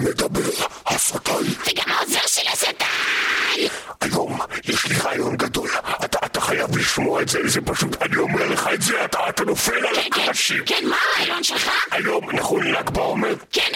מדבר השטן. וגם העוזר של השטן! היום יש לי רעיון גדול, אתה, אתה חייב לשמוע את זה, זה פשוט, אני אומר לך את זה, אתה, אתה נופל כן, כן על הקרשים. כן, מה הרעיון שלך? היום, נכון ל"ג בעומר. כן.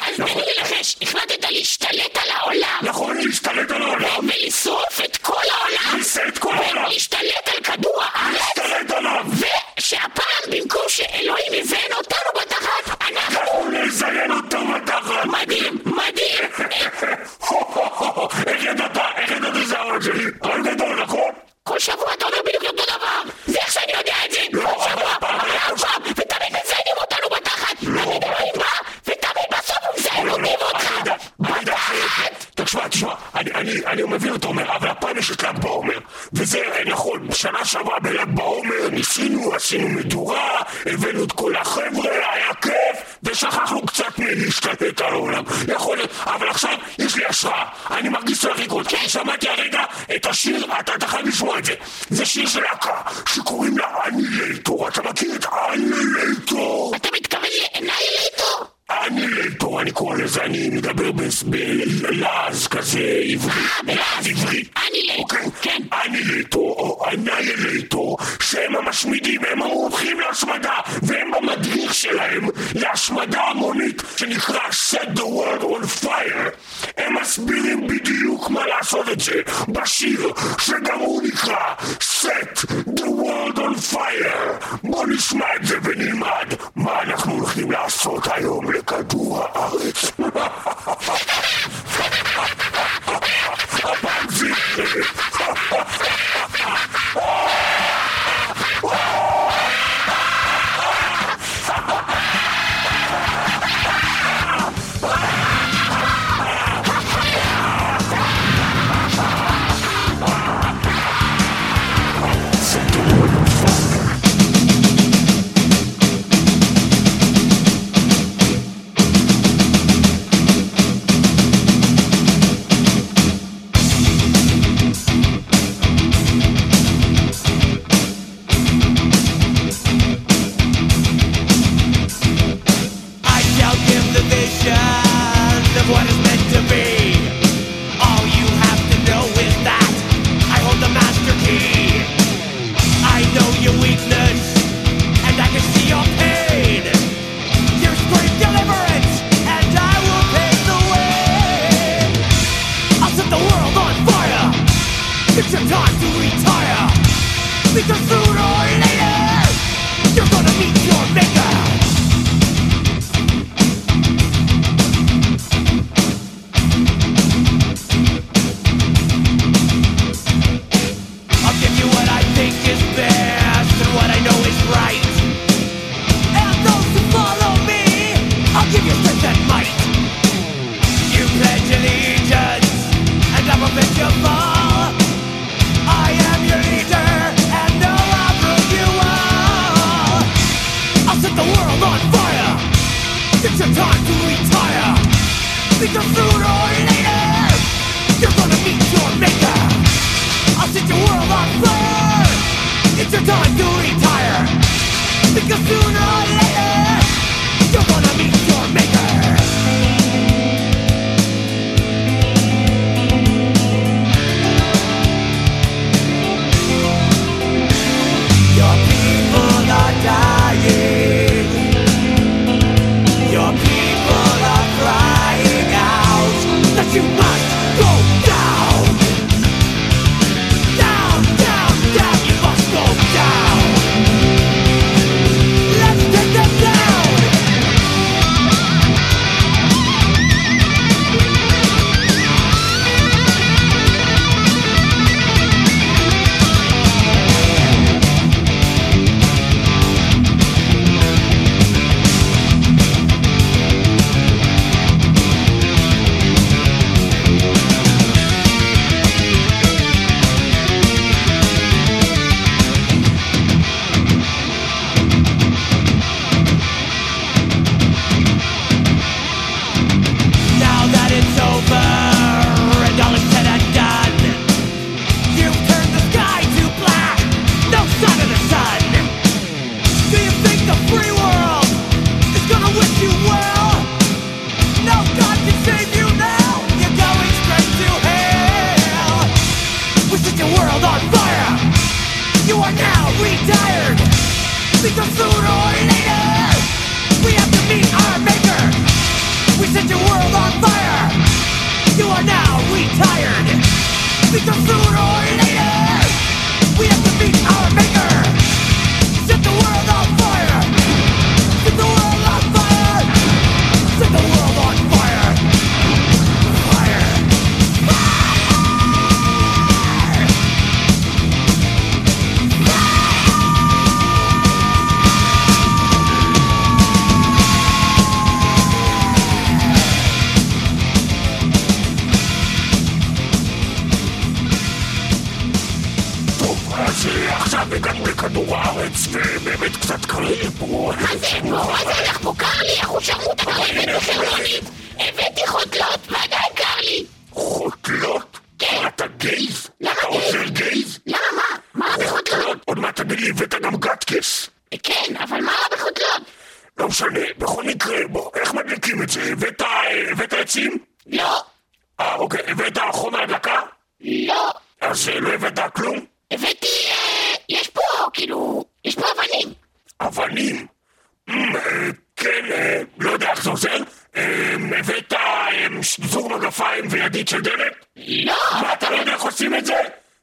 Proximity!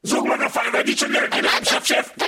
Zug motherfucker, I need to learn, and I'm chef chef!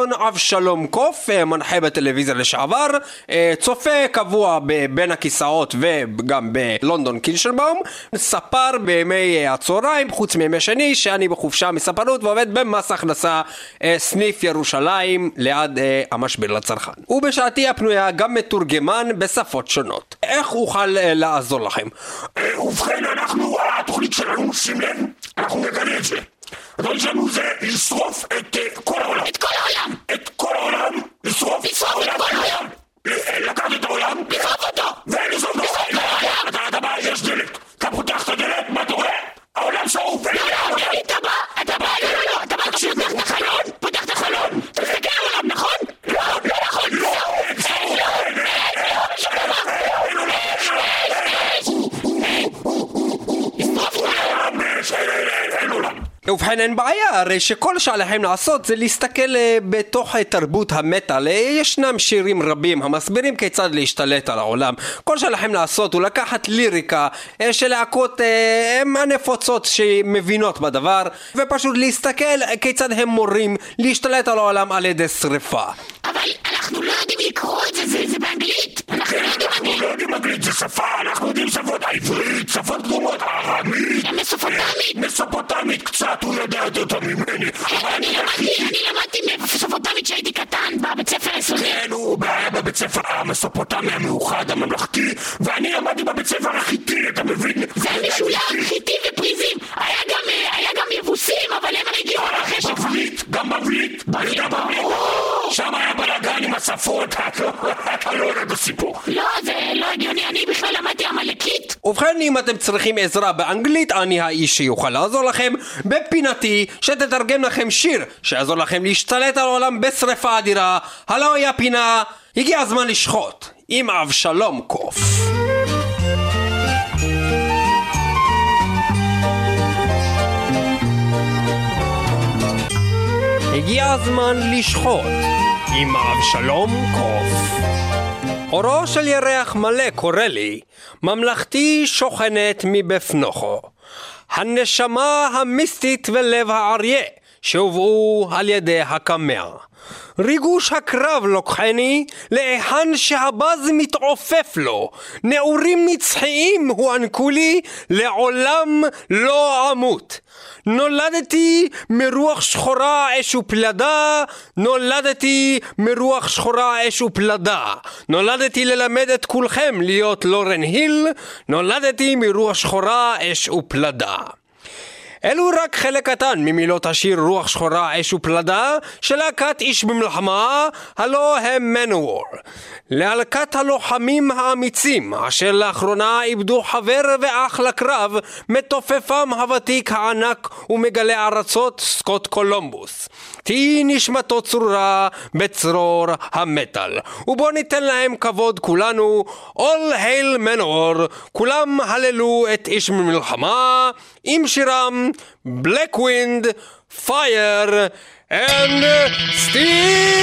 אדון אבשלום קוף, מנחה בטלוויזיה לשעבר, אה, צופה קבוע בין הכיסאות וגם בלונדון קינשלבאום, ספר בימי אה, הצהריים, חוץ מימי שני, שאני בחופשה מספרות ועובד במס הכנסה אה, סניף ירושלים ליד המשבר לצרכן. ובשעתי הפנויה גם מתורגמן בשפות שונות. איך אוכל לעזור לכם? ובכן, אנחנו, התוכנית שלנו, שים לב, ובכן אין בעיה, הרי שכל שעליכם לעשות זה להסתכל אה, בתוך אה, תרבות המטאל. אה, ישנם שירים רבים המסבירים כיצד להשתלט על העולם. כל שעליכם לעשות הוא לקחת ליריקה של להקות הנפוצות שמבינות בדבר, ופשוט להסתכל כיצד הם מורים להשתלט על העולם על ידי שריפה. אבל אנחנו לא יודעים לקרוא את זה זה באנגלית, אנחנו לא יודעים אנגלית, לא זה שפה, אנחנו יודעים שפות עברית, שפות קדומות, ארמית, מסופוטמית. מסופוטמית קצת, הוא יודע יותר ממני. אני למדתי, מסופוטמית כשהייתי קטן בבית ספר היסודי. כן, הוא היה בבית ספר המסופוטמי המאוחד הממלכתי, ואני למדתי בבית ספר החיטי, אתה מבין? זה משולב, חיטים ופריזים, היה גם, אה, יבוסים, אבל הם הגיעו אחרי ש... בבלית, גם בבלית, אני יודע. שם היה בלאגן עם השפות, אתה לא- לא יודע את הסיפור. לא, זה לא הגיוני, אני בכלל למדתי עמלקית. ובכן, אם אתם צריכים עזרה באנגלית, אני האיש שיוכל לעזור לכם בפינתי, שתתרגם לכם שיר שיעזור לכם להשתלט על העולם בשרפה אדירה. הלו היא הפינה, הגיע הזמן לשחוט, עם אבשלום קוף. הגיע הזמן לשחוט, עם אבשלום קוף. אורו של ירח מלא קורא לי, ממלכתי שוכנת מבפנוכו. הנשמה המיסטית ולב האריה שהובאו על ידי הקמע. ריגוש הקרב לוקחני להיכן שהבז מתעופף לו. נעורים נצחיים הוענקו לי, לעולם לא אמות. נולדתי מרוח שחורה אש ופלדה, נולדתי מרוח שחורה אש ופלדה. נולדתי ללמד את כולכם להיות לורן היל, נולדתי מרוח שחורה אש ופלדה. אלו רק חלק קטן ממילות השיר רוח שחורה אש ופלדה של להקת איש במלחמה, הלא הם מנוור. להלקת הלוחמים האמיצים, אשר לאחרונה איבדו חבר ואח לקרב, מתופפם הוותיק הענק ומגלה ארצות סקוט קולומבוס. תהי נשמתו צרורה בצרור המטאל. ובוא ניתן להם כבוד כולנו, All Hail Manowar, כולם הללו את איש ממלחמה, Imshiram, Blackwind, Fire, and Steel!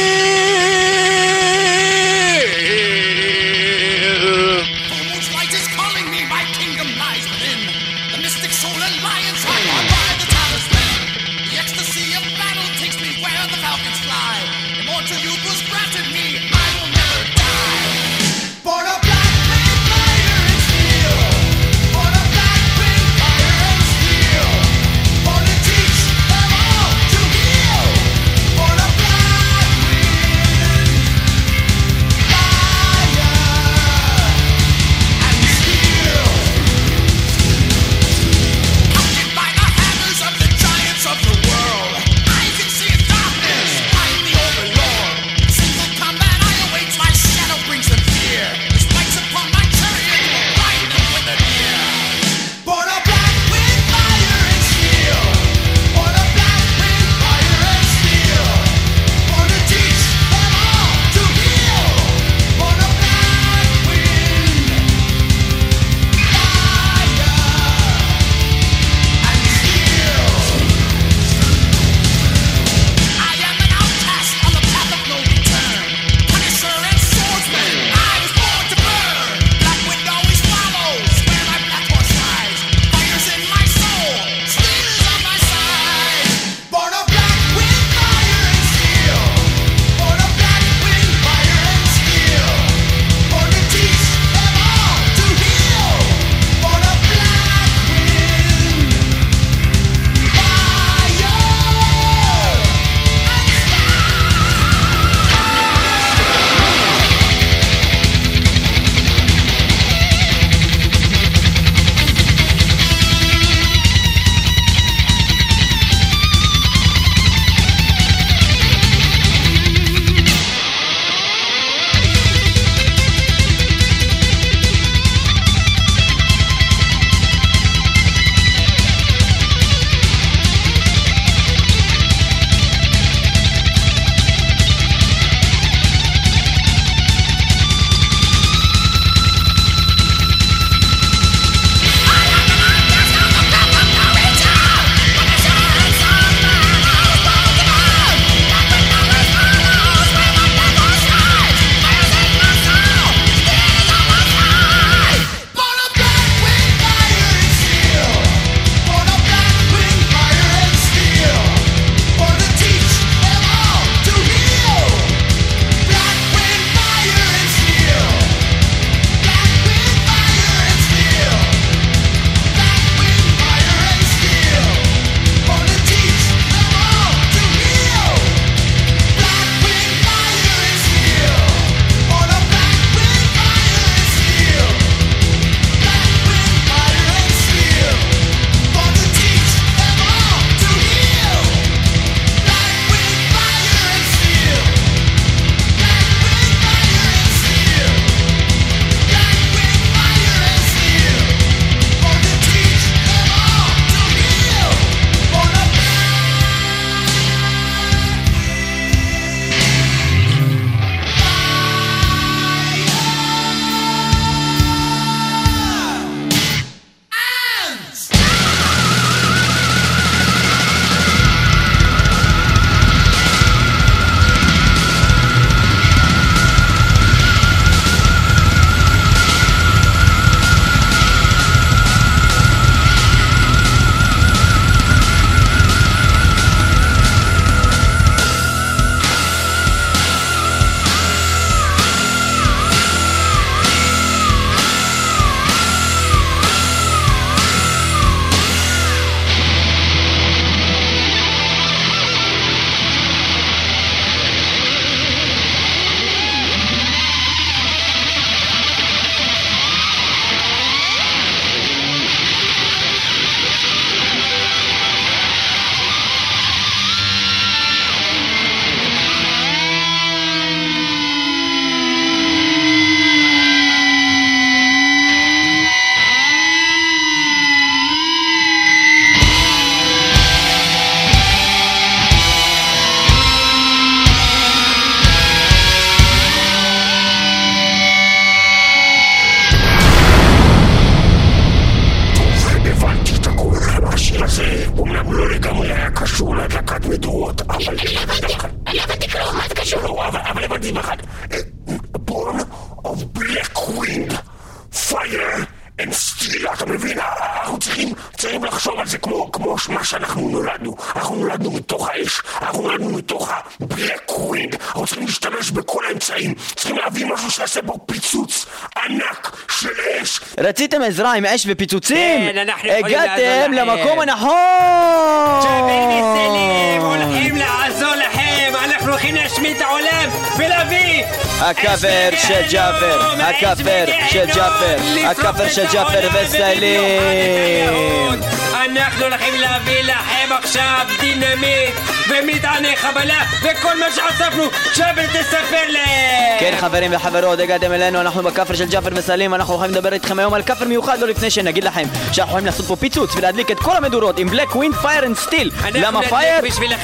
עזרה עם אש ופיצוצים? כן, אנחנו יכולים לעזור הגעתם לכם. למקום הנכון! וסלים הולכים לעזור לכם, אנחנו הולכים להשמיד את העולם ולהביא הכפר אש של ג'אפר, אש של ג'אפר, את של ג'אפר וסלים. אנחנו הולכים להביא לכם עכשיו דינמיט ומטעני חבלה וכל מה שאספנו, ג'אפר תספר להם! כן חברים וחברות, הגעתם אלינו, אנחנו בכפר של ג'אפר וסלים, אנחנו הולכים לדבר איתכם היום על כפר מיוחד, לא לפני שנגיד לכם שאנחנו יכולים לעשות פה פיצוץ ולהדליק את כל המדורות עם Black Wind, Fire and Steel. למה fire?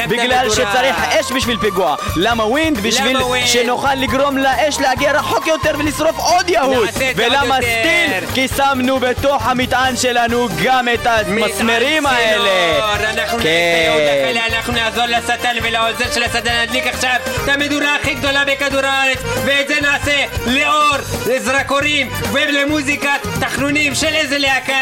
בגלל. שצריך אש בשביל פיגוע. למה wind? בשביל? שנוכל לגרום לאש להגיע רחוק יותר ולשרוף עוד יהוד. ולמה. steel? כי שמנו בתוך המטען שלנו גם את המסמרים מטען האלה. אנחנו אחלה, אנחנו נעזור לשטן ולעוזר של השטן להדליק עכשיו את המדורה הכי גדולה בכדור הארץ ואת זה נעשה לאור, לזרקורים ולמוזיקת תחנונים של איזה להקה?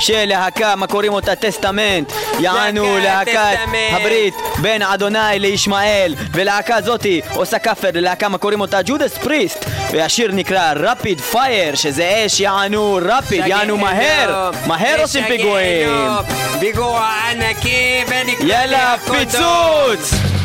של להקה, מה קוראים אותה? Testament. יענו להקת. הברית בין אדוני לישמעאל. ולהקה זאתי עושה קאבר ללהקה, מה קוראים אותה? Judas Priest. והשיר נקרא Rapid Fire, שזה אש יענו rapid, יענו מהר. מהר עושים פיגועים. פיגוע ענקי ונקרא יאללה, להקות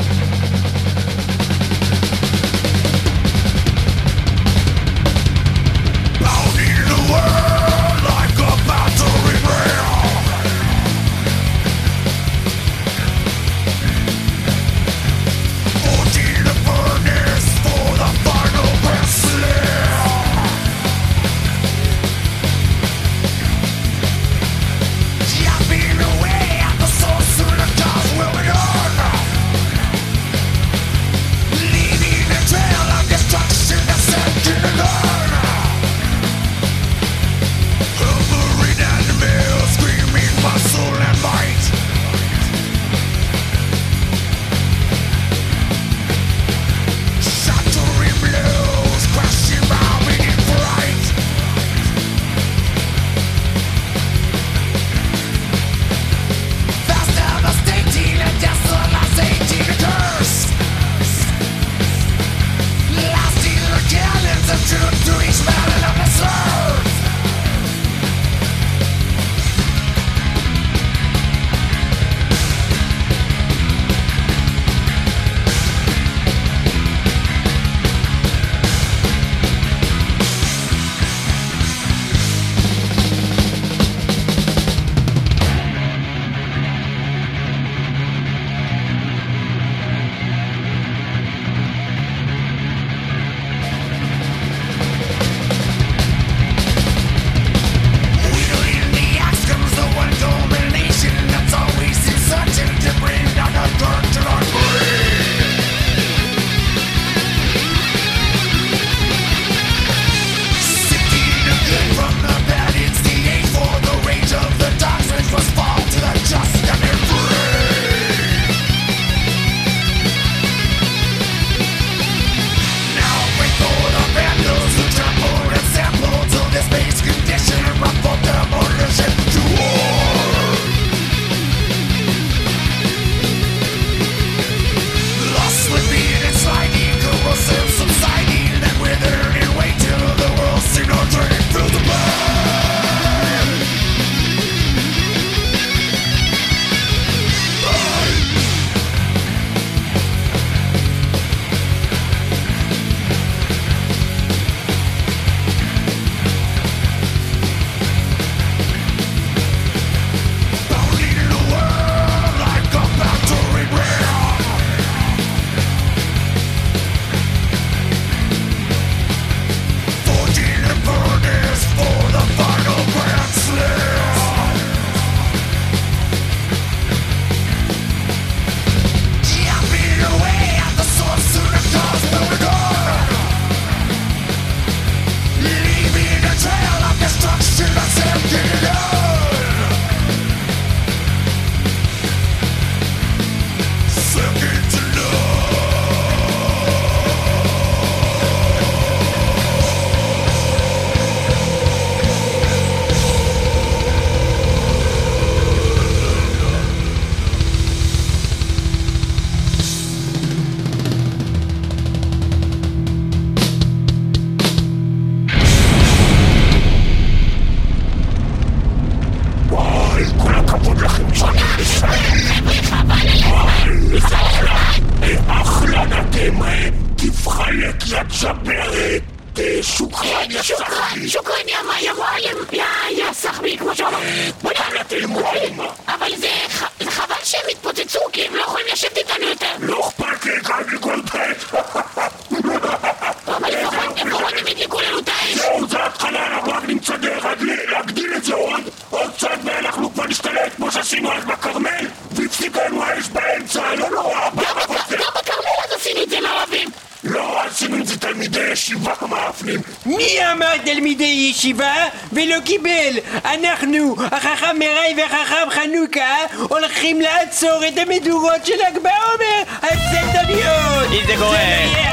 מאפנים. מי אמר תלמידי ישיבה? ולא קיבל? אנחנו, החכם מראי והחכם חנוכה, הולכים לעצור את המדורות של ל"ג בעומר. הצייתניות! אם זה קורה,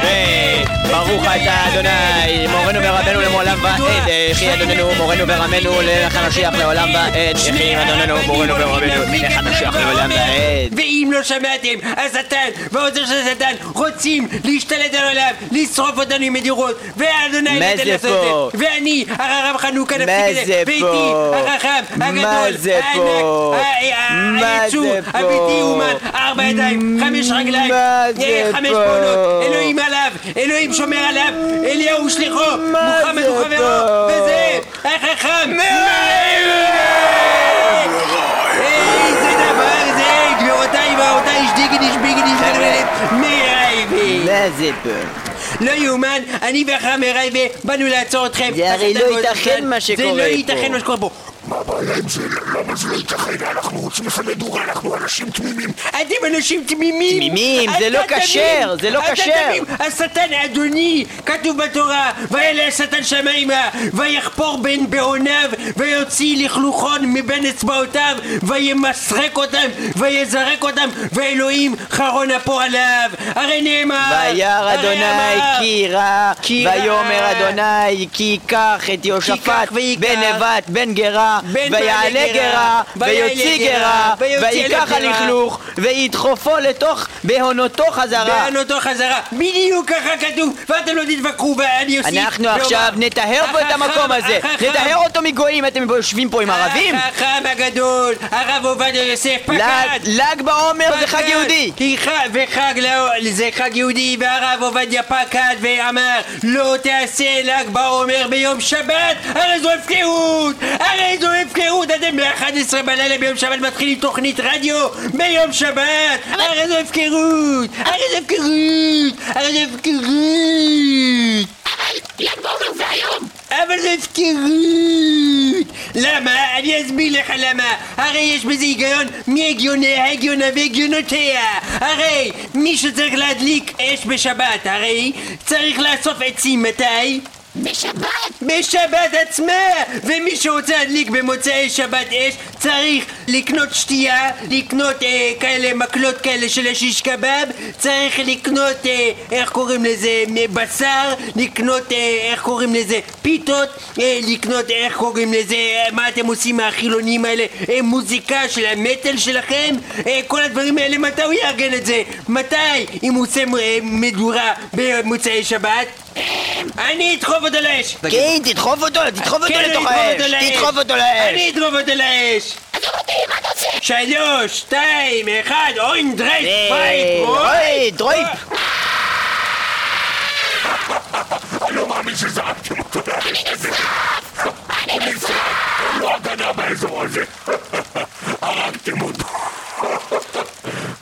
היי, ברוך אתה אדוני, מורנו ורבנו לעולם ועד, יחי אדוננו, מורנו ורבנו ללך המשיח לעולם ועד, יחי אדוננו, מורנו ורבנו ללך המשיח לעולם ועד. ואם לא שמעתם, השטן והעוזר של השטן רוצים להשתלט על העולם, לשרוף אותנו עם מדירות, ואדוני מה נתן זה לעשות? את זה, ואני, הרב חנוכה, מה נפסיק את זה ואיתי? החכם, מה הגדול? הענק, מה היצור? הבלתי אומן, ארבע ידיים, חמש רגליים, מה אה, חמש? פעולות, אלוהים עליו, אלוהים שומר עליו, אליהו שליחו, מה מוחמד הוא חברו? וזה החכם, איזה מרייבי. מה זה פה? לא יאומן, אני מרייבי באנו לעצור אתכם. זה הרי לא ועוד ייתכן. מה שקורה זה לא פה. ייתכן מה שקורה פה. מה הבעיה עם זה? למה זה לא ייתכן? אנחנו רוצים לפני דורה, אנחנו אנשים תמימים. אתם אנשים תמימים. תמימים, זה לא כשר. זה לא כשר. השטן אדוני, כתוב בתורה, ויעלה השטן שמיימה, ויחפור בין בעוניו, ויוציא לכלוכון מבין אצבעותיו, וימסרק אותם, ויזרק אותם, ואלוהים חרון אפו עליו. הרי נאמר, וירא אדוני כי רע. ויאמר אדוני כי ייקח את יהושפט. בן נבט בן גרה, ויעלה גרה, ויוציא גרה, ויקח גרה. הלכלוך, וידחופו לתוך בהונותו חזרה. בען אותו חזרה, בדיוק ככה כתוב, ואתם לא תתווכחו ואני אוסיף. אנחנו עכשיו נטהר פה את המקום הזה, נטהר אותו מגויים, אתם יושבים פה עם ערבים? החכם הגדול, הרב עובדיה יוסף פקד. ל"ג- ל"ג בעומר זה חג. יהודי. וחג לא, זה חג יהודי והרב עובדיה פקד ואמר לא תעשה ל"ג בעומר ביום שבת הרי זו הפקרות הרי זו הפקרות אתם ב-11 בלילה ביום שבת מתחילים תוכנית רדיו ביום שבת הרי זו הפקרות הרי זו הפקרות הרי זו הפקרות אבל ל"ג בעומר זה היום. אבל זה הפקרות! למה? אני אסביר לך למה. הרי יש בזה היגיון מהגיוני ההגיונה והגיונותיה. הרי מי שצריך להדליק אש בשבת, הרי צריך לאסוף עצים מתי? בשבת. בשבת עצמה! ומי שרוצה להדליק במוצאי שבת אש צריך לקנות שתייה, לקנות אה, כאלה מקלות כאלה של השיש קבב, צריך לקנות, אה, איך קוראים לזה, בשר, לקנות, אה, איך קוראים לזה, פיתות, אה, לקנות, איך קוראים לזה, אה, מה אתם עושים מהחילונים האלה, אה, מוזיקה של המטאל שלכם, אה, כל הדברים האלה, מתי הוא יארגן את זה? מתי? אם הוא עושה אה, מדורה במוצאי שבת? אני אדחוף אותו לאש! כן, תדחוף אותו, תדחוף אותו כן, לתוך האש, אדחוף אותו לאש. תדחוף אני. אדחוף אותו לאש! עושה? שלוש, שתיים, אחד, אוין, דרייף, אה, פייפ, אוי, דרויפ. אני לא מאמין שזרקתם אותו לאש. אני נשרף! לא הגנה באזור הזה. הרגתם אותו.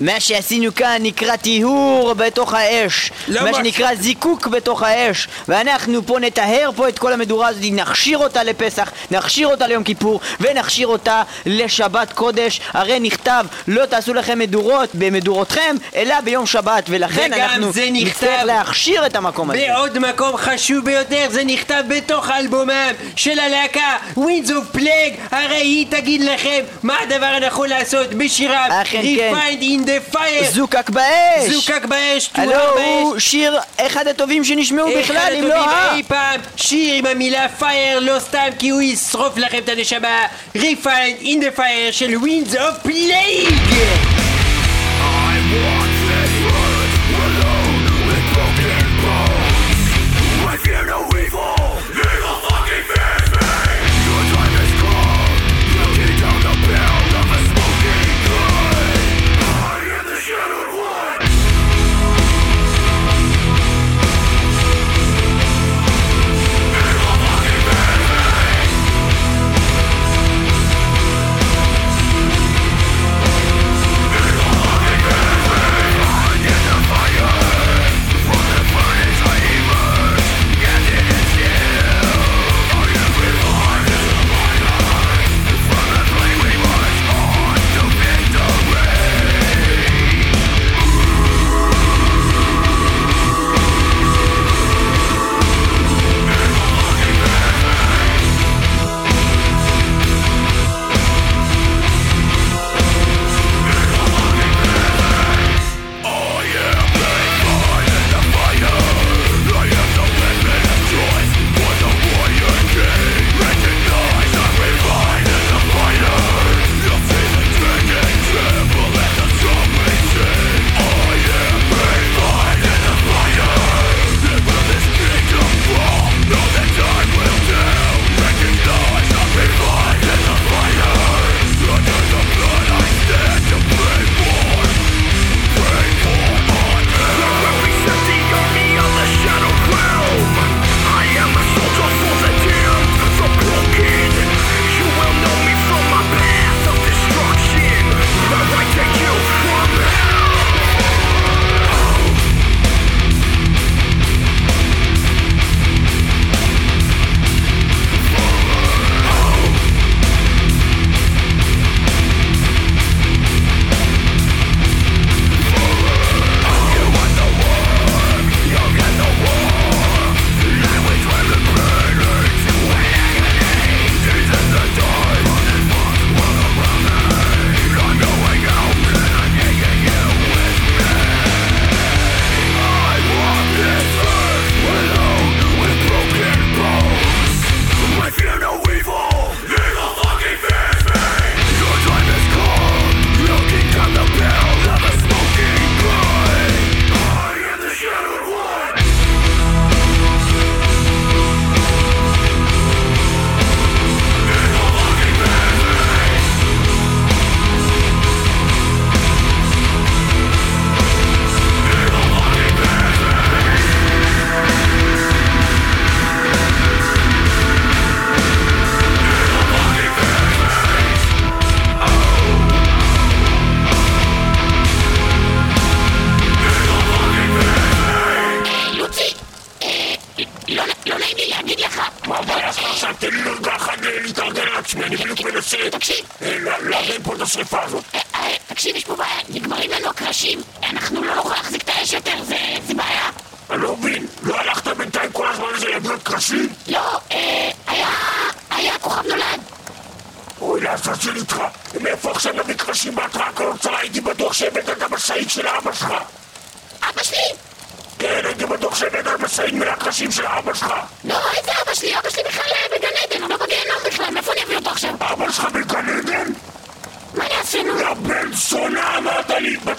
מה שעשינו כאן נקרא טיהור בתוך האש. לא מה שנקרא זיקוק בתוך האש. ואנחנו פה נטהר פה את כל המדורה הזאת נכשיר אותה לפסח נכשיר אותה ליום כיפור ונכשיר אותה לשבת קודש. הרי נכתב לא תעשו לכם מדורות במדורותכם אלא ביום שבת. ולכן אנחנו נצטרך להכשיר את המקום הזה. ועוד מקום חשוב ביותר, זה נכתב בתוך אלבומם של הלהקה Winds of Plague, הרי היא תגיד לכם מה הדבר הנכון לעשות בשירם אכן כן. Refined in the fire, זוקק באש זוקק באש, הלו הוא שיר אחד הטובים שנשמעו אחד בכלל אם הטובים לא ה... אי פעם שיר עם המילה פייר לא סתם כי הוא ישרוף לכם את הנשמה Refined in the fire של Winds of Plague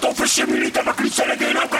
to pushing me to my cliche again.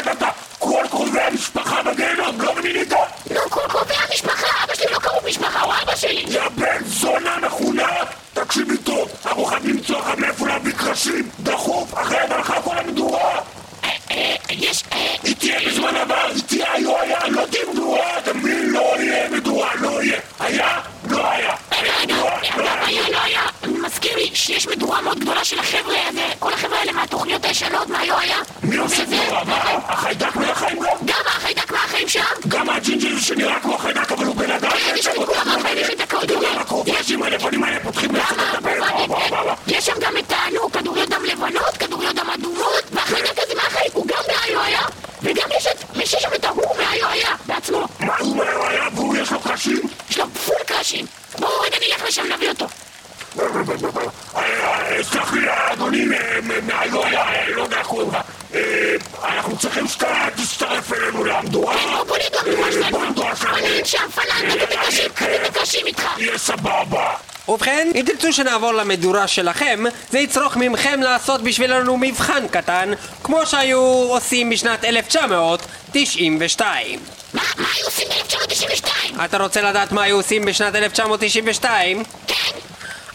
אם תרצו שנעבור למדורה שלכם, זה יצרוך מכם לעשות בשבילנו מבחן קטן, כמו שהיו עושים בשנת 1992. מה מה היו עושים ב-1992? אתה רוצה לדעת מה היו עושים בשנת 1992? כן.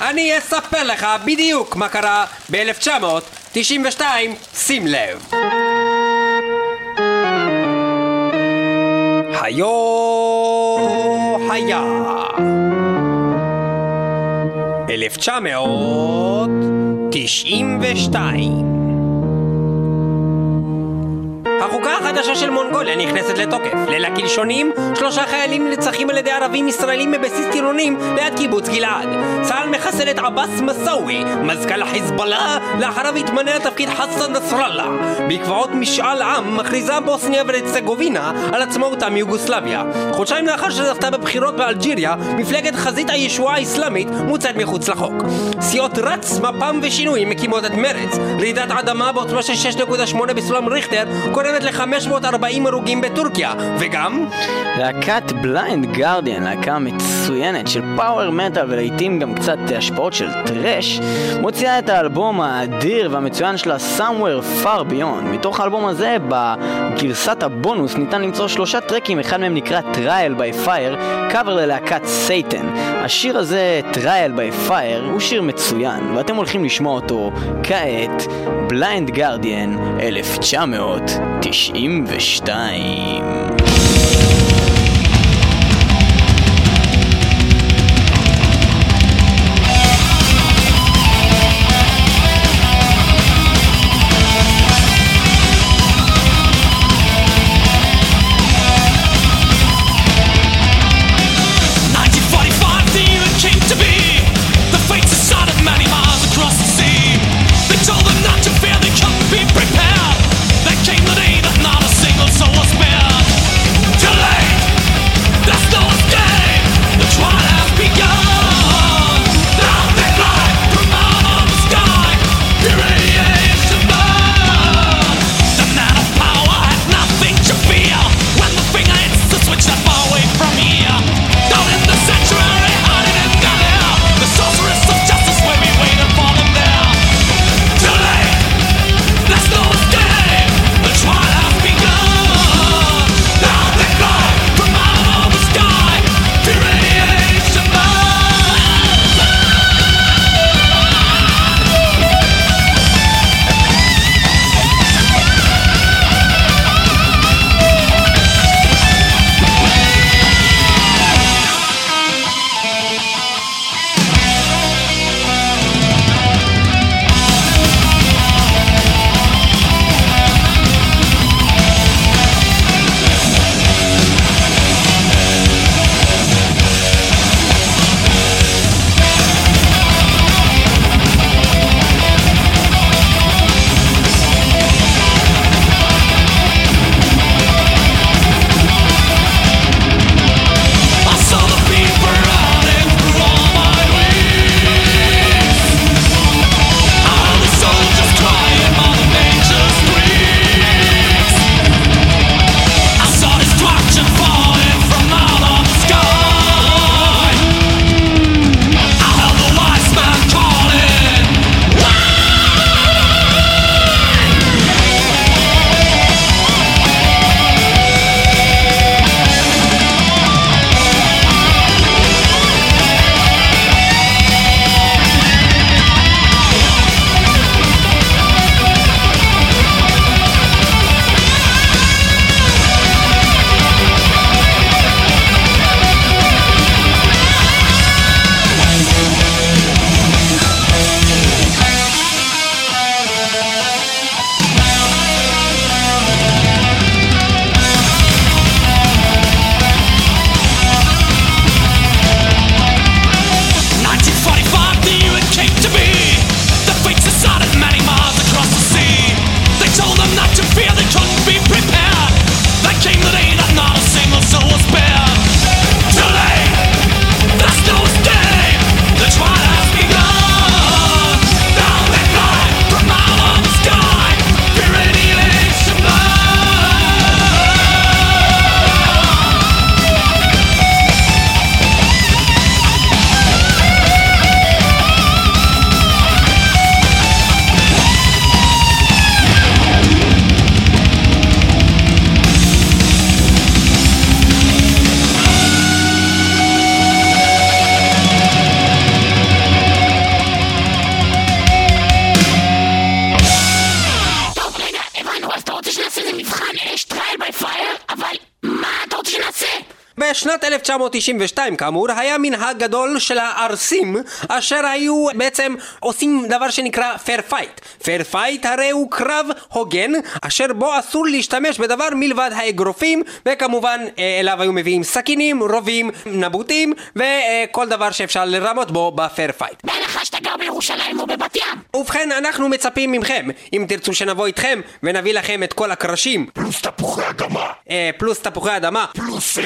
אני אספר לך בדיוק מה קרה ב-1992, שים לב. היו 1992 מונגוליה נכנסת לתוקף. ליל הקלשונים, שלושה חיילים נרצחים על ידי ערבים ישראלים בבסיס טירונים ליד קיבוץ גלעד. צה"ל מחסל את עבאס מסאווי, מזכ"ל החיזבאללה, לאחריו התמנה לתפקיד חסן נסראללה. בעקבות משאל עם מכריזה בוסניה ורצגובינה על עצמאותה מיוגוסלביה. חודשיים לאחר שזכתה בבחירות באלג'יריה, מפלגת חזית הישועה האסלאמית מוצאת מחוץ לחוק. סיעות רצ, מפ"ם ושינוי מקימות את מרץ. רעידת אדמה בעוצמה של 6.8 בסולם ריכטר גורמת ל-540 הרוגים בטורקיה, וגם... להקת Blind Guardian, להקה מצוינת של power metal ולעיתים גם קצת השפעות של thrash, מוציאה את האלבום האדיר והמצוין שלה Somewhere Far Beyond. מתוך האלבום הזה, בגרסת הבונוס ניתן למצוא שלושה טרקים, אחד מהם נקרא Trial by Fire, קאבר ללהקת Satan. השיר הזה, Trial by Fire, הוא שיר מצוין, ואתם הולכים לשמוע אותו כעת, Blind Guardian 1992. time. בשנת 1992 כאמור היה מנהג גדול של הערסים אשר היו בעצם עושים דבר שנקרא fair fight. fair fight הרי הוא קרב הוגן אשר בו אסור להשתמש בדבר מלבד האגרופים וכמובן אה, אליו היו מביאים סכינים, רובים, נבוטים וכל דבר שאפשר לרמות בו ב fair fight. בהנחה שאתה גר בירושלים או בבת ים. ובכן אנחנו מצפים מכם אם תרצו שנבוא איתכם ונביא לכם את כל הקרשים פלוס תפוחי אדמה, אה, פלוס תפוחי אדמה פלוס אה,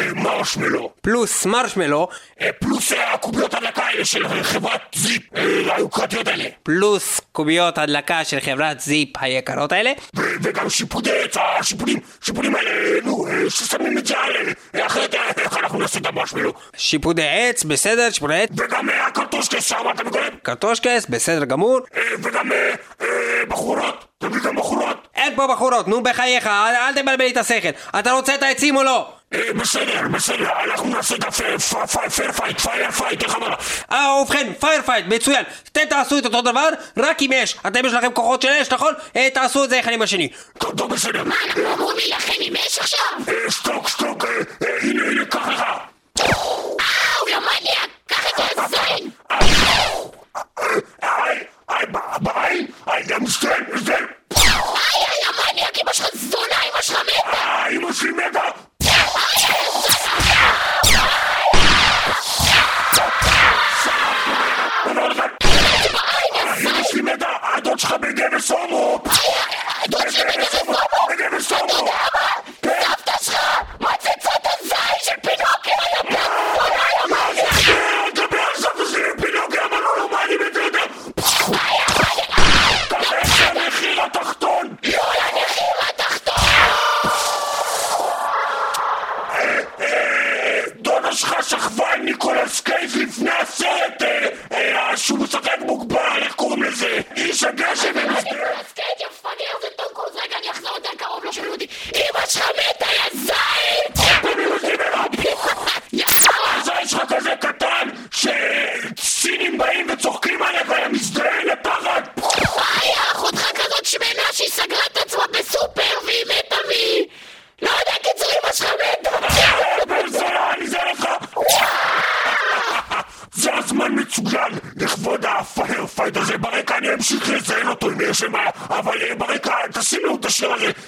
מרשמלו, פלוס מרשמלו. אה, פלוס אה, הקוביות הדלקה האלה של חברת זיפ, אה, היוקרתיות האלה, פלוס קוביות הדלקה של חברת זיפ היקרות האלה. וגם שיפודי עץ, השיפודים, שיפודים האלה, נו, ששמים את זה על... אה, אחרת איך אנחנו נעשה את המרשמלו? שיפודי עץ בסדר שיפודי עץ. וגם הקרטושקס שאמרת מקודם, קרטושקס בסדר גמור. וגם בחורות, תביא גם בחורות. אין פה בחורות נו בחייך אל, אל תבלבל לי את השכל. אתה רוצה את העצים או לא? אה, בסדר, בסדר, אנחנו נעשה את ה fair fight, fair fight, איך אמרת? אה ובכן fair fight מצוין אתם תעשו את אותו דבר רק עם אש אתם יש לכם כוחות של אש נכון? אה, תעשו את זה אחד עם השני טוב, בסדר. מה, אנחנו לא אמורים להילחם עם אש עכשיו? אה, שתוק, שתוק, אה, אה, הנה, הנה, קח לך. אה, הוא לא מניאק! קח את זה לזין! היי, היי, ביי, היי, גם סטן, סטן. היי, המניאק! אמא שלך זונה! אמא שלך מתה! אה, אמא שלי מתה. אמא שלי מתה, הדוד שלך בגבס הומו. בגבס הומו, ניקולס קייב לפני הסרט אה, אה, שהוא משחק מוגבל, איך קוראים לזה? איש הגשם ומסביר אז כן, surely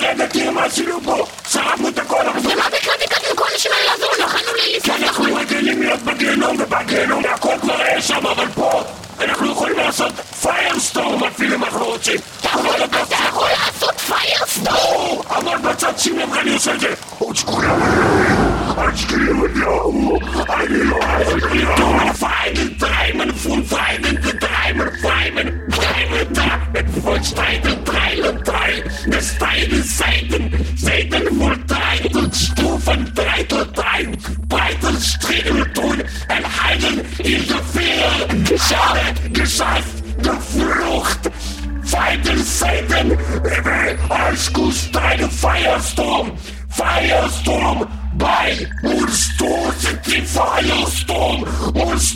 תראה מה עשינו פה, שרפנו את הכל, אנחנו ומה בכלל ביקשנו כל האלה לעזור? לא יכולנו כי לסלוח אנחנו רגילים להיות בגיהנום, ובגיהנום הכל כבר היה שם, אבל פה אנחנו יכולים לעשות פיירסטורם אפילו אם אנחנו רוצים. אתה יכול לעשות פיירסטורם! אבל בצד איך אני עושה את זה. עוד שכולם עוד שכולם היום, אני לא אוהב היום. פיידן טריימן פון פיידן וטריימן פיימן טריימן טריימן פון Säulen 3 des Teils Seiten, Seiten verteilt und Stufen drei zu drei, Beitel Striegel tun, entheiden in der Fehler, Schade, geschafft, geflucht, Weiten Seiten, Himmel, Eiskuss, deine Firestorm, Firestorm, bei uns stoßen die Firestorm, uns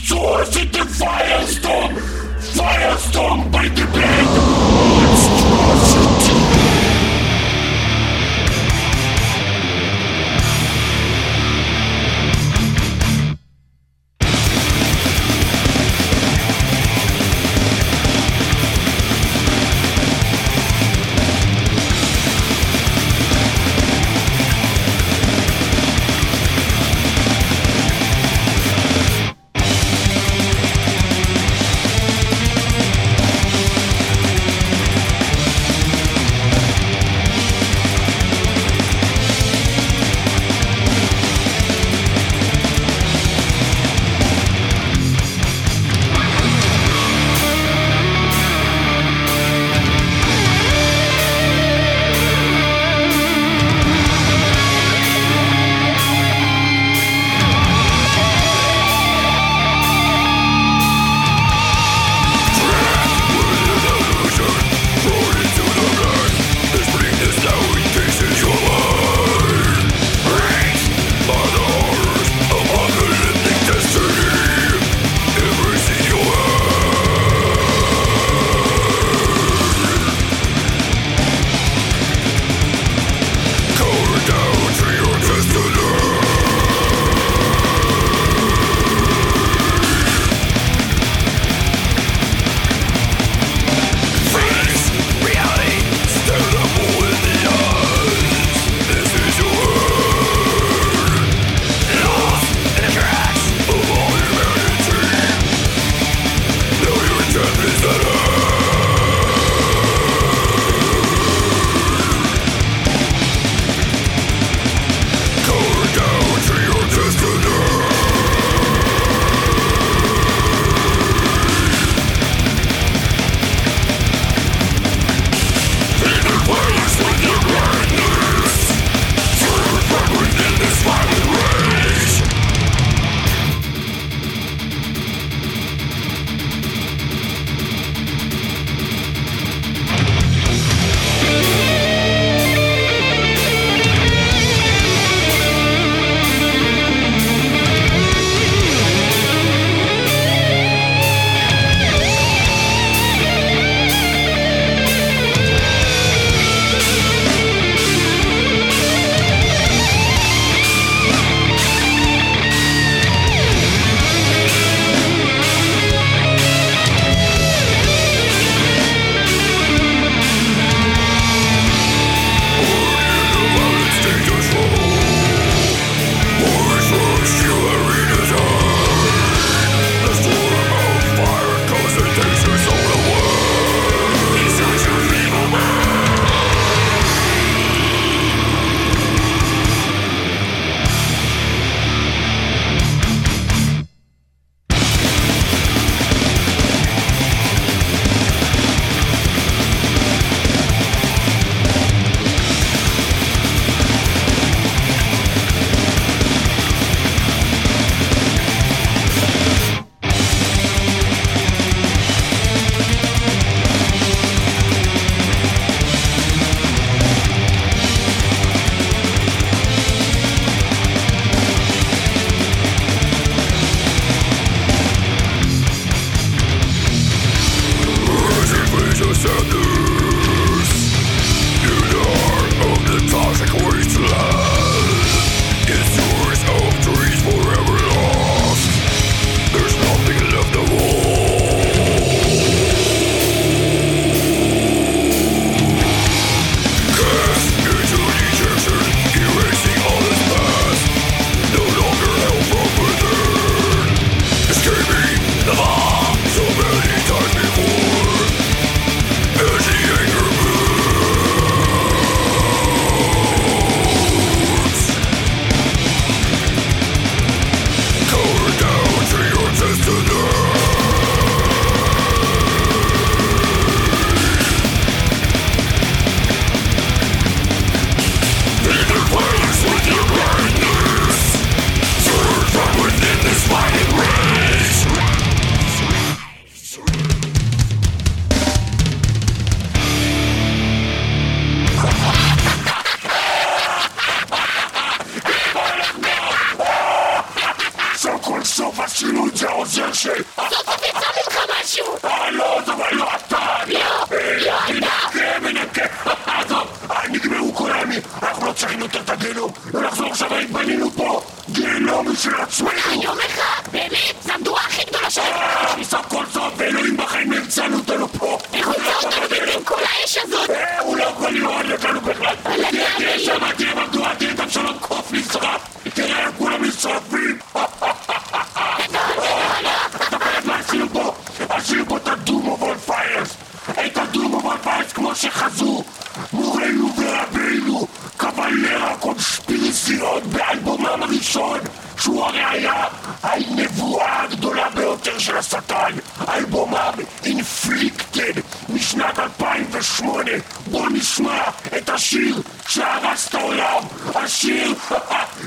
הראשון, שהוא הרי היה הנבואה הגדולה ביותר של השטן. אלבומם אינפליקטד משנת 2008. בוא נשמע את השיר שהרס את העולם. השיר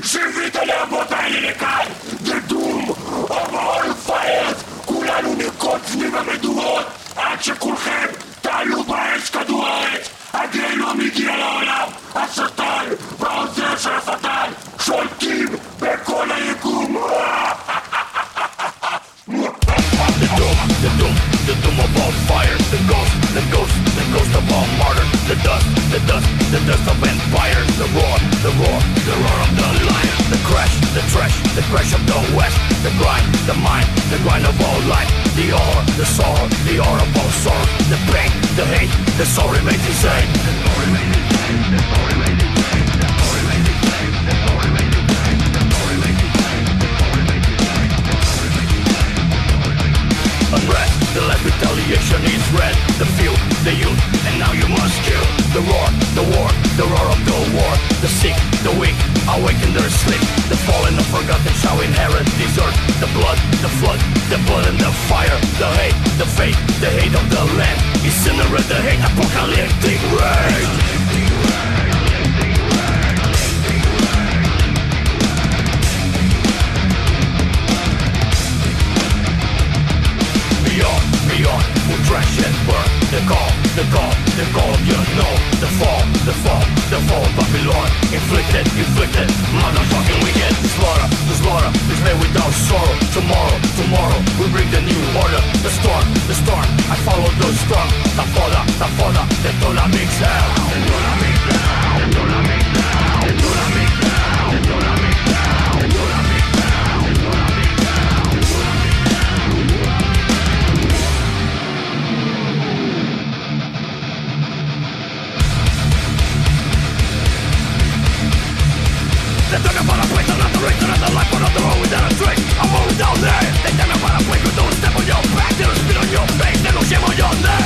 שהביא את הלהבות האלה לכאן. The Doom of all fires. כולנו נרקוד סביב המדורות עד שכולכם תעלו באש כדור הארץ. הגיהנום הגיע לעולם. השטן the dust of empires The roar, the roar, the roar of the lion The crash, the trash, the crash of the west The grind, the mind, the grind of all life The awe, the sorrow, the awe of all sorrow The pain, the hate, the soul remains same The soul remains same, the soul remains the The last retaliation is red. The few, the youth, and now you must kill. The roar, the war, the roar of the war. The sick, the weak, awaken their sleep. The fallen, the forgotten shall inherit this earth. The blood, the flood, the blood and the fire. The hate, the fate, the hate of the land. Incinerate the hate, apocalyptic rage and burn The call, the call, the call, you know. The fall, the fall, the fall, Babylon Inflicted, inflicted, motherfucking wicked. Slaughter, the slaughter is made without sorrow. Tomorrow, tomorrow, we bring the new order. The storm, the storm, I follow the storm. Ta foda, ta foda, detona mix hell. Detona mix hell, your name.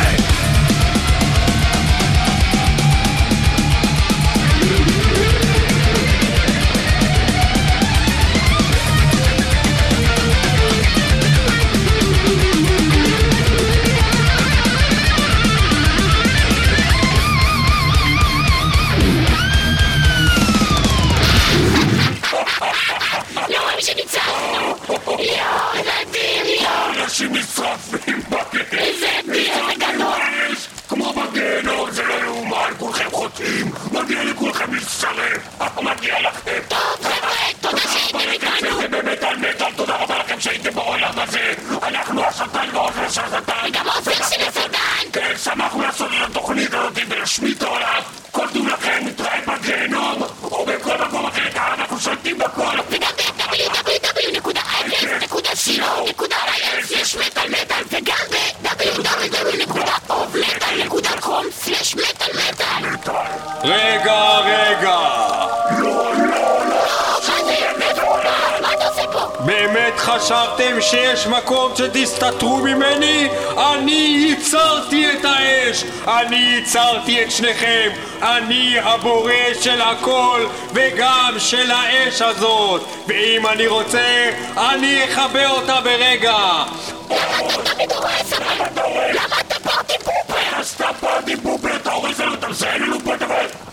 אני הבורא של הכל וגם של האש הזאת! ואם אני רוצה, אני אכבה אותה ברגע!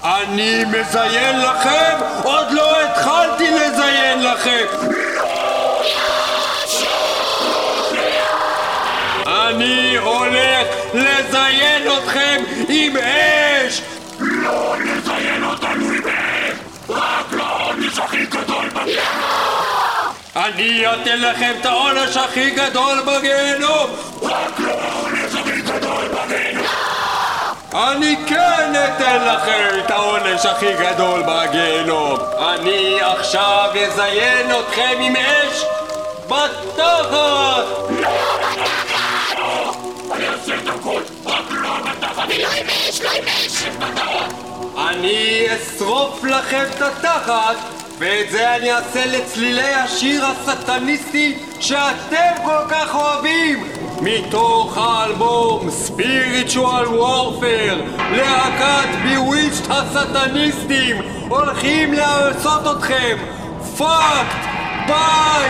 אני מזיין לכם? עוד לא התחלתי לזיין לכם! אני הולך לזיין אתכם עם אש! אני אתן לכם את העונש הכי גדול בגיהנום! רק לעונש הכי גדול בגיהנום! אני כן אתן לכם את העונש הכי גדול בגיהנום! אני עכשיו אזיין אתכם עם אש בתחת! אני אעשה את הכל, רק לא בתחת! לא עם אש, לא עם אש! אשרוף לכם את התחת, ואת זה אני אעשה לצלילי השיר הסטניסטי שאתם כל כך אוהבים! מתוך האלבום Spiritual Warfare, להקת ביוויצ'ט הסטניסטים, הולכים לעשות אתכם פאקט ביי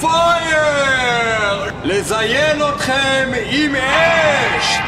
פייר! לזיין אתכם עם אש!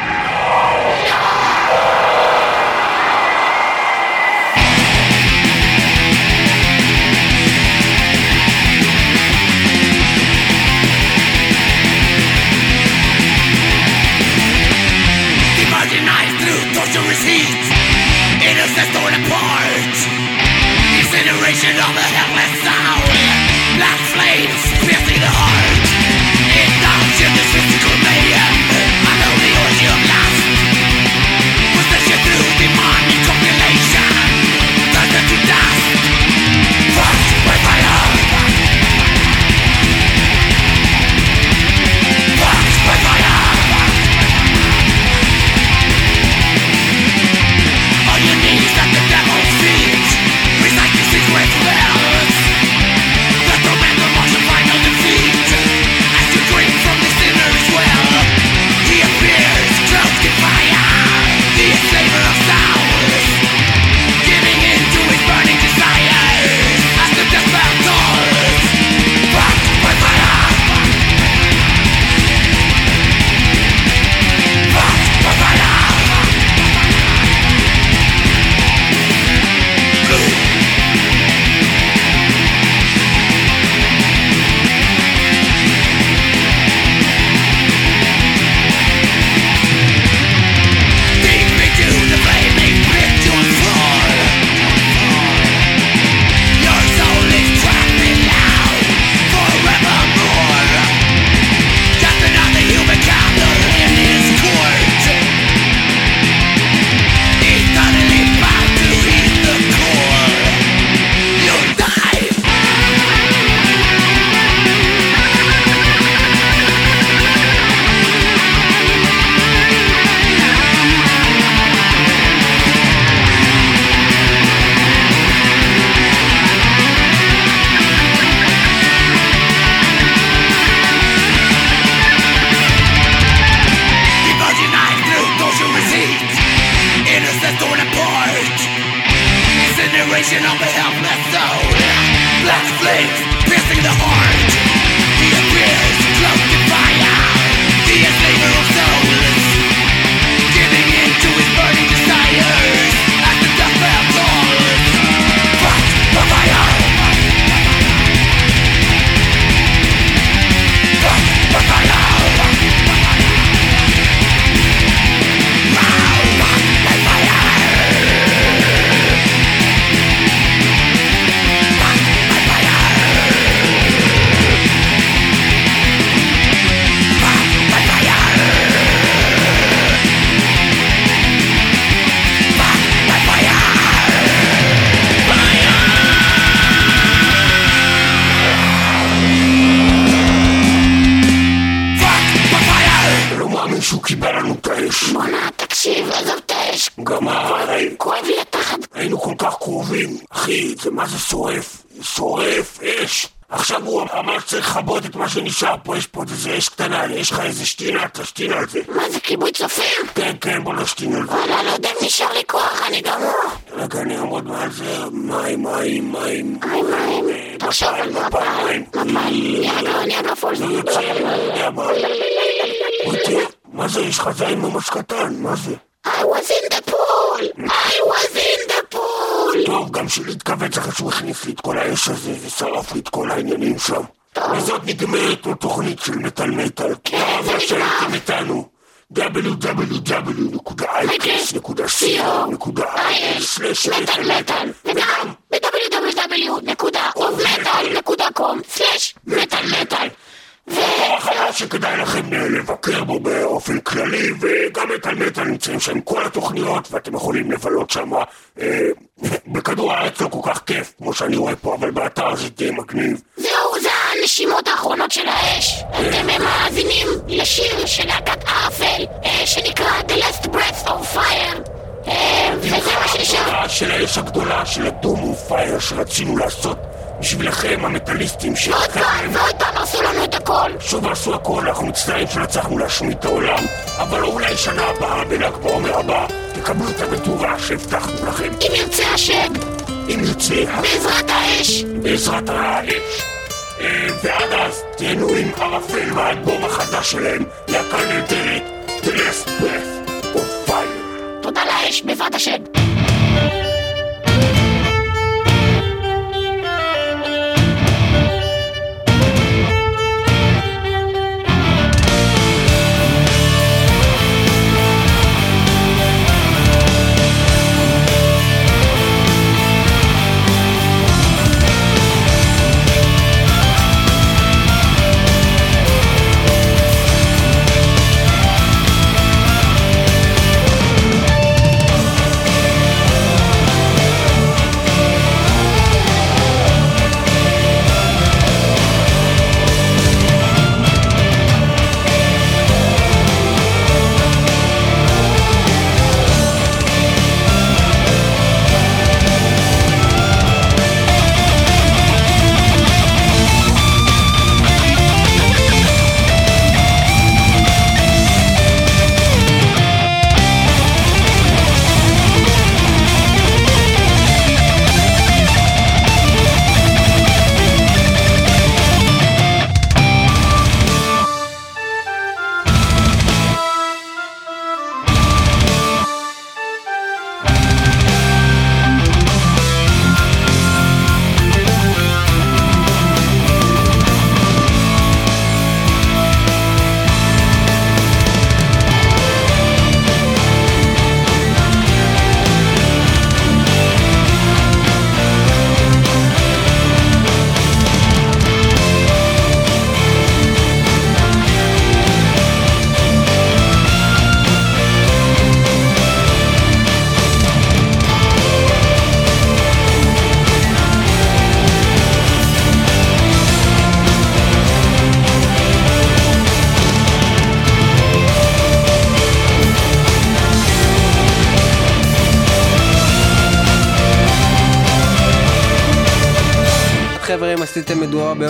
שנשאר פה, יש פה עוד איזה אש קטנה, יש לך איזה שתינה, תשתין על זה. מה זה כיבוי צופים? כן, כן, בוא נשתין על זה. וואלה, לא יודע אם נשאר לי כוח, אני גמור. רגע, אני אעמוד מעל זה, מים, מים, מים. מים, מים. תחשוב על נרגע פול. אני יוצא, אני לא יודע מה. תראה, מה זה, יש לך זין ממש קטן, מה זה? I was in the pool! I was in the pool! טוב, גם שלי התכווץ אחרי שהוא הכניס לי את כל האש הזה ושרף לי את כל העניינים שם. וזאת נגמרת לו תוכנית של מטאל מטאל. תודה שהייתם איתנו. www.icast.co.il/מטאל וגם ב-www.ofmetal.com/מטאל-מטאל החייל שכדאי לכם לבקר בו באופן כללי וגם מטאל מטאל נמצאים שם כל התוכניות ואתם יכולים לבלות שם אה, בכדור הארץ לא כל כך כיף כמו שאני רואה פה אבל באתר זה די מגניב זהו, זה הנשימות האחרונות של האש. אתם מאזינים לשיר של להקת ערפל, אה, שנקרא The Last Breath of Fire. אה, וזה מה שנשאר. של האש הגדולה של הדום ופייר שרצינו לעשות בשבילכם המטאליסטים עוד שלכם. פעם, ועוד פעם הרסו לנו את הכל. שוב עשו הכל, אנחנו מצטערים שלא להשמיד את העולם, אבל אולי שנה הבאה, בל"ג בעומר הבא, תקבלו את המדורה שהבטחנו לכם. אם ירצה השם, אם יוצא, בעזרת האש. בעזרת האש. ועד אז תהנו עם ערפל והאלבום החדש שלהם, להקה נהדרת, The of Fire. תודה לאש, בעזרת השם.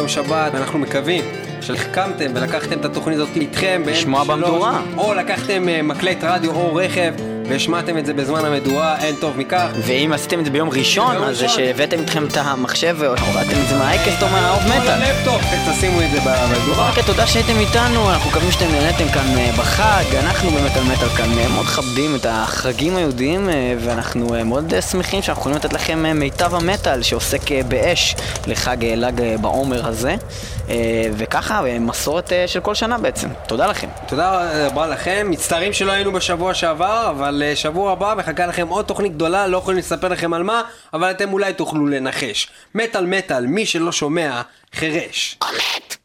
שבת, אנחנו מקווים שהחכמתם ולקחתם את התוכנית הזאת איתכם לשמוע ב-M3, במדורה. או לקחתם אה, מקלט רדיו או רכב והשמעתם את זה בזמן המדורה, אין טוב מכך. ואם עשיתם את זה ביום ראשון, אז זה. שהבאתם איתכם את המחשב והורדתם את זה מהאייקסט או מהאוב כל מטאל. הלפטופ, תשימו את זה במדורה. אוקיי, תודה שהייתם איתנו, אנחנו מקווים שאתם נהניתם כאן אה, בחג, אנחנו במטאל מטאל כאן אה, מאוד מכבדים את החגים היהודיים אה, ואנחנו מאוד שמחים שאנחנו יכולים לתת לכם מיטב המטאל שעוסק באש לחג ל"ג בעומר הזה וככה, מסורת של כל שנה בעצם. תודה לכם. תודה רבה לכם, מצטערים שלא היינו בשבוע שעבר, אבל אה, שבוע הבא מחכה לכם עוד תוכנית גדולה, לא יכולים לספר לכם על מה, אבל אתם אולי תוכלו לנחש. מטאל מטאל, מי שלא שומע, חירש. או מת.